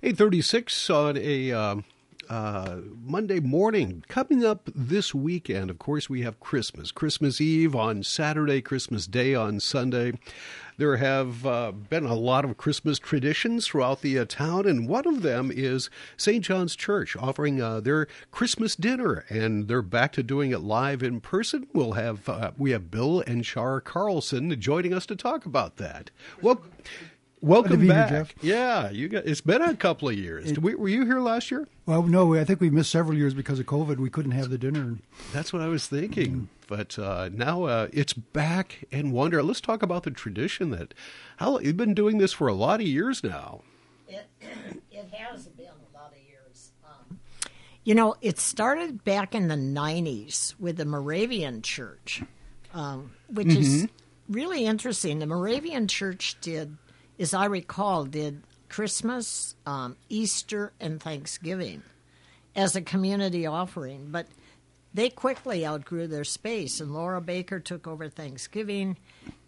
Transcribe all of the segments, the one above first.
836 on a uh, uh, Monday morning. Coming up this weekend, of course, we have Christmas. Christmas Eve on Saturday, Christmas Day on Sunday. There have uh, been a lot of Christmas traditions throughout the uh, town, and one of them is St. John's Church offering uh, their Christmas dinner, and they're back to doing it live in person. We'll have uh, we have Bill and Char Carlson joining us to talk about that. Well. Welcome back. Here, yeah, you got. It's been a couple of years. It, we, were you here last year? Well, no. I think we missed several years because of COVID. We couldn't have the dinner. That's what I was thinking. Mm. But uh, now uh, it's back and wonder. Let's talk about the tradition that how you've been doing this for a lot of years now. It it has been a lot of years. Um, you know, it started back in the '90s with the Moravian Church, um, which mm-hmm. is really interesting. The Moravian Church did as I recall, did Christmas, um, Easter, and Thanksgiving as a community offering. But they quickly outgrew their space, and Laura Baker took over Thanksgiving,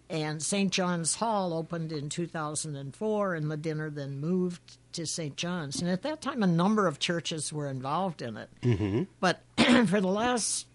and St. John's Hall opened in 2004, and the dinner then moved to St. John's. And at that time, a number of churches were involved in it. Mm-hmm. But for the last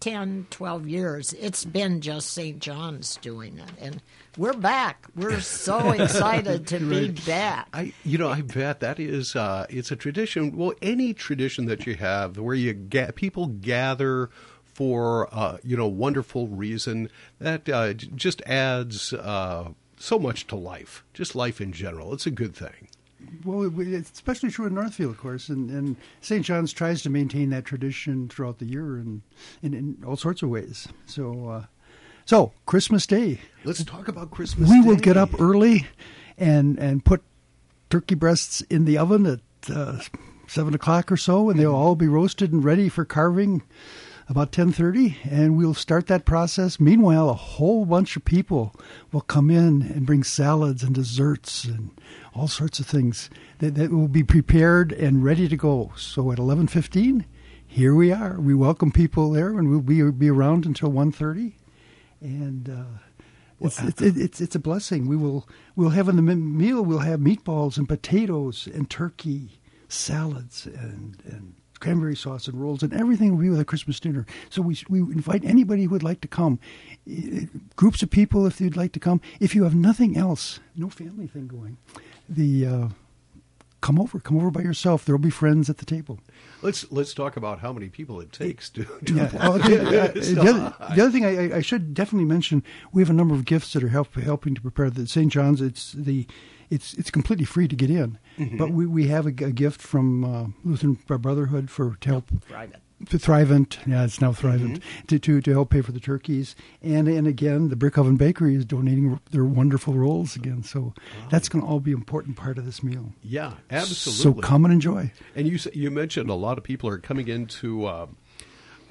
10, 12 years, it's been just St. John's doing it. And we're back. We're so excited to be back. I, you know, I bet that is uh, it's a tradition. Well, any tradition that you have where you get people gather for uh, you know wonderful reason that uh, just adds uh, so much to life, just life in general. It's a good thing. Well, it's especially true in Northfield, of course, and, and St. John's tries to maintain that tradition throughout the year and in, in all sorts of ways. So, uh, so Christmas Day. Let's talk about Christmas. We Day. will get up early and and put turkey breasts in the oven at uh, seven o'clock or so, and they'll all be roasted and ready for carving about 10:30 and we'll start that process meanwhile a whole bunch of people will come in and bring salads and desserts and all sorts of things that, that will be prepared and ready to go. So at 11:15, here we are. We welcome people there, and we'll be be around until 1:30, and. Uh, it's, it's, it's, it's a blessing. We will we'll have in the meal we'll have meatballs and potatoes and turkey, salads and and cranberry sauce and rolls and everything will be with a Christmas dinner. So we we invite anybody who would like to come, groups of people if they'd like to come. If you have nothing else, no family thing going, the uh, come over, come over by yourself. There'll be friends at the table. Let's let's talk about how many people it takes to. to yeah. well, the, uh, the, other, the, other, thing I, I, should definitely mention, we have a number of gifts that are help, helping to prepare the St. John's. It's the it's it's completely free to get in, mm-hmm. but we, we have a, a gift from uh, Lutheran Brotherhood for to help. Private. Thrivent, yeah, it's now Thrivent mm-hmm. to, to to help pay for the turkeys, and and again, the Brick Oven Bakery is donating their wonderful rolls again. So wow. that's going to all be an important part of this meal. Yeah, absolutely. So come and enjoy. And you you mentioned a lot of people are coming into. Uh,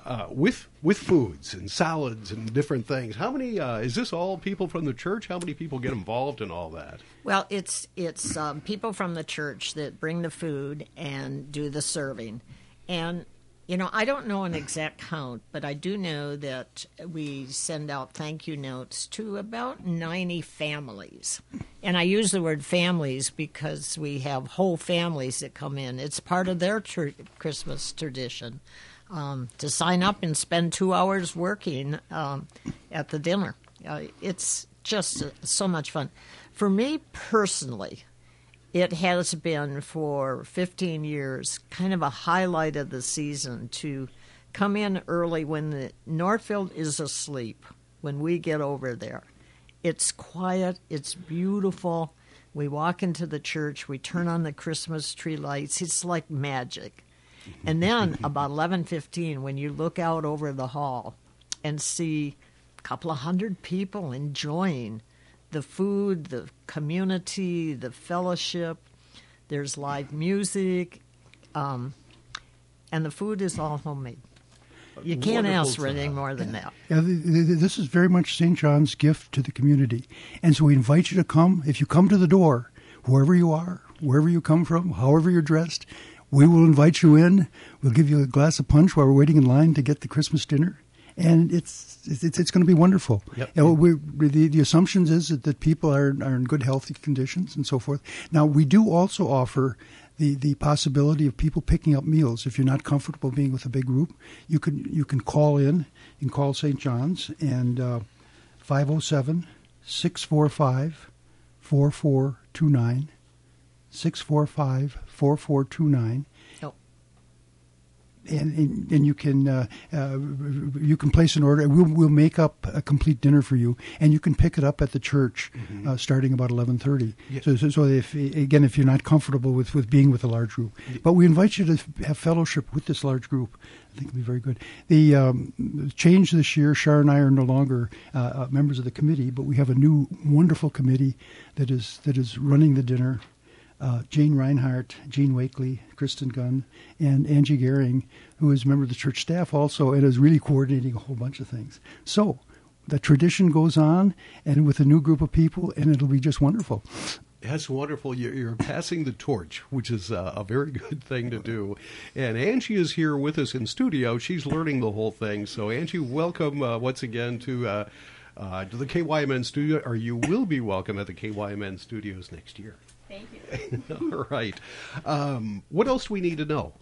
uh, with with foods and salads and different things. How many uh, is this? All people from the church? How many people get involved in all that? Well, it's it's um, people from the church that bring the food and do the serving, and you know, I don't know an exact count, but I do know that we send out thank you notes to about 90 families. And I use the word families because we have whole families that come in. It's part of their tr- Christmas tradition um, to sign up and spend two hours working um, at the dinner. Uh, it's just so much fun. For me personally, it has been for 15 years kind of a highlight of the season to come in early when the Northfield is asleep when we get over there. It's quiet, it's beautiful. We walk into the church, we turn on the Christmas tree lights. It's like magic. And then about 11:15 when you look out over the hall and see a couple of hundred people enjoying the food, the community, the fellowship. There's live music, um, and the food is all homemade. You can't Wonderful ask for anything more than that. Yeah, this is very much St. John's gift to the community. And so we invite you to come. If you come to the door, whoever you are, wherever you come from, however you're dressed, we will invite you in. We'll give you a glass of punch while we're waiting in line to get the Christmas dinner and it's it's, it's going to be wonderful. Yep. You know, we, the the assumptions is that, that people are are in good healthy conditions and so forth. Now we do also offer the, the possibility of people picking up meals. If you're not comfortable being with a big group, you can you can call in. and call St. John's and uh, 507 645 4429. 645 4429 and, and, and you can uh, uh, you can place an order. We'll we'll make up a complete dinner for you, and you can pick it up at the church mm-hmm. uh, starting about eleven thirty. Yeah. So, so, so if again if you're not comfortable with, with being with a large group, but we invite you to have fellowship with this large group. I think it'll be very good. The um, change this year, Char and I are no longer uh, uh, members of the committee, but we have a new wonderful committee that is that is running the dinner uh, Jane Reinhardt, Jean Wakely, Kristen Gunn, and Angie Gehring, who is a member of the church staff also and is really coordinating a whole bunch of things. So the tradition goes on, and with a new group of people, and it'll be just wonderful. That's wonderful. You're, you're passing the torch, which is a, a, very good thing to do. And Angie is here with us in studio. She's learning the whole thing. So, Angie, welcome uh, once again to uh, uh, to the KYMN studio, or you will be welcome at the KYMN studios next year. Thank you. All right. Um, what else do we need to know?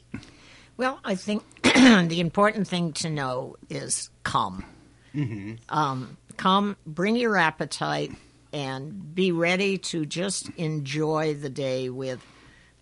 Well, I think the important thing to know is come. Mm-hmm. Um, come, bring your appetite, and be ready to just enjoy the day with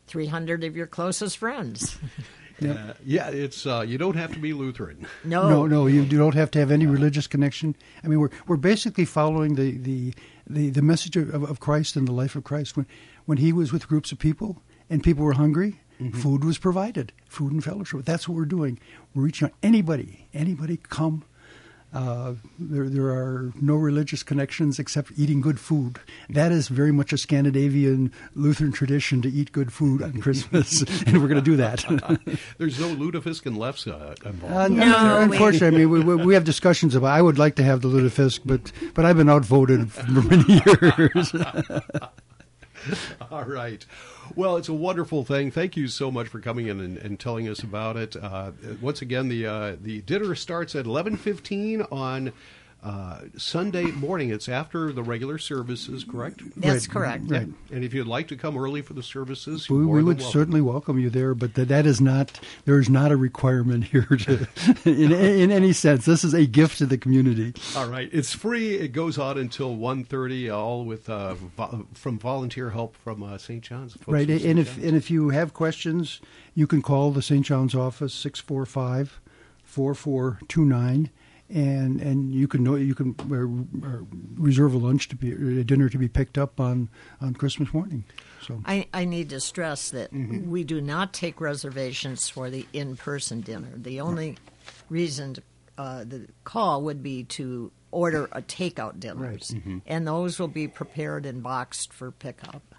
300 of your closest friends. Uh, yeah, it's uh, you don't have to be Lutheran. No, no, no. You don't have to have any religious connection. I mean, we're we're basically following the the the, the message of, of Christ and the life of Christ. When when he was with groups of people and people were hungry, mm-hmm. food was provided, food and fellowship. That's what we're doing. We're reaching out. Anybody, anybody come. Uh, there, there are no religious connections except eating good food. That is very much a Scandinavian Lutheran tradition to eat good food on Christmas, and we're going to do that. There's no lutefisk and lefse involved. Uh, no, unfortunately, I mean, we, we, have discussions about. I would like to have the lutefisk, but but I've been outvoted for many years. All right. Well, it's a wonderful thing. Thank you so much for coming in and, and telling us about it. Uh, once again, the uh, the dinner starts at eleven fifteen on uh, Sunday morning. It's after the regular services, correct? That's right. correct. Right. And if you'd like to come early for the services, we, we would welcome. certainly welcome you there. But that, that is not there is not a requirement here to, in in any sense. This is a gift to the community. All right, it's free. It goes on until 1.30, all with uh, vo- from volunteer help from uh, St. John's. Right, and if John's. and if you have questions, you can call the St. John's office 645 4429 and and you can know you can reserve a lunch to be a dinner to be picked up on on Christmas morning. So I, I need to stress that mm-hmm. we do not take reservations for the in person dinner. The only reason to, uh, the call would be to order a takeout dinner, right. mm-hmm. and those will be prepared and boxed for pickup.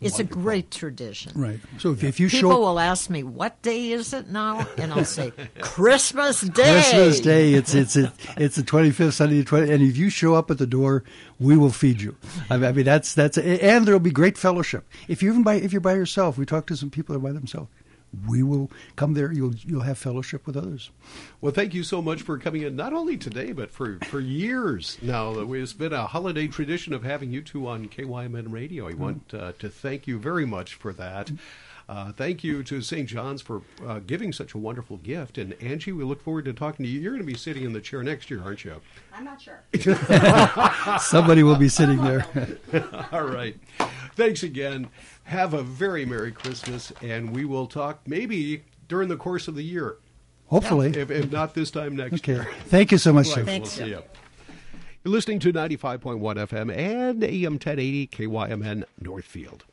It's a great tradition. Right. So if, if you show people show, will ask me what day is it now, and I'll say Christmas Day. Christmas Day. It's it's it's the twenty fifth Sunday, the 20, and if you show up at the door, we will feed you. I mean, that's that's and there will be great fellowship. If you even by if you're by yourself, we talk to some people that are by themselves we will come there. You'll you'll have fellowship with others. Well, thank you so much for coming in. Not only today, but for for years now. It's been a holiday tradition of having you two on KYMN Radio. I mm-hmm. want uh, to thank you very much for that. Uh, thank you to St. John's for uh, giving such a wonderful gift. And Angie, we look forward to talking to you. You're going to be sitting in the chair next year, aren't you? I'm not sure. Somebody will be sitting there. All right. Thanks again. Have a very Merry Christmas, and we will talk maybe during the course of the year. Hopefully. If, if not this time next okay. year. Thank you so much, sir. Thanks. We'll see you. You're listening to 95.1 FM and AM 1080 KYMN Northfield.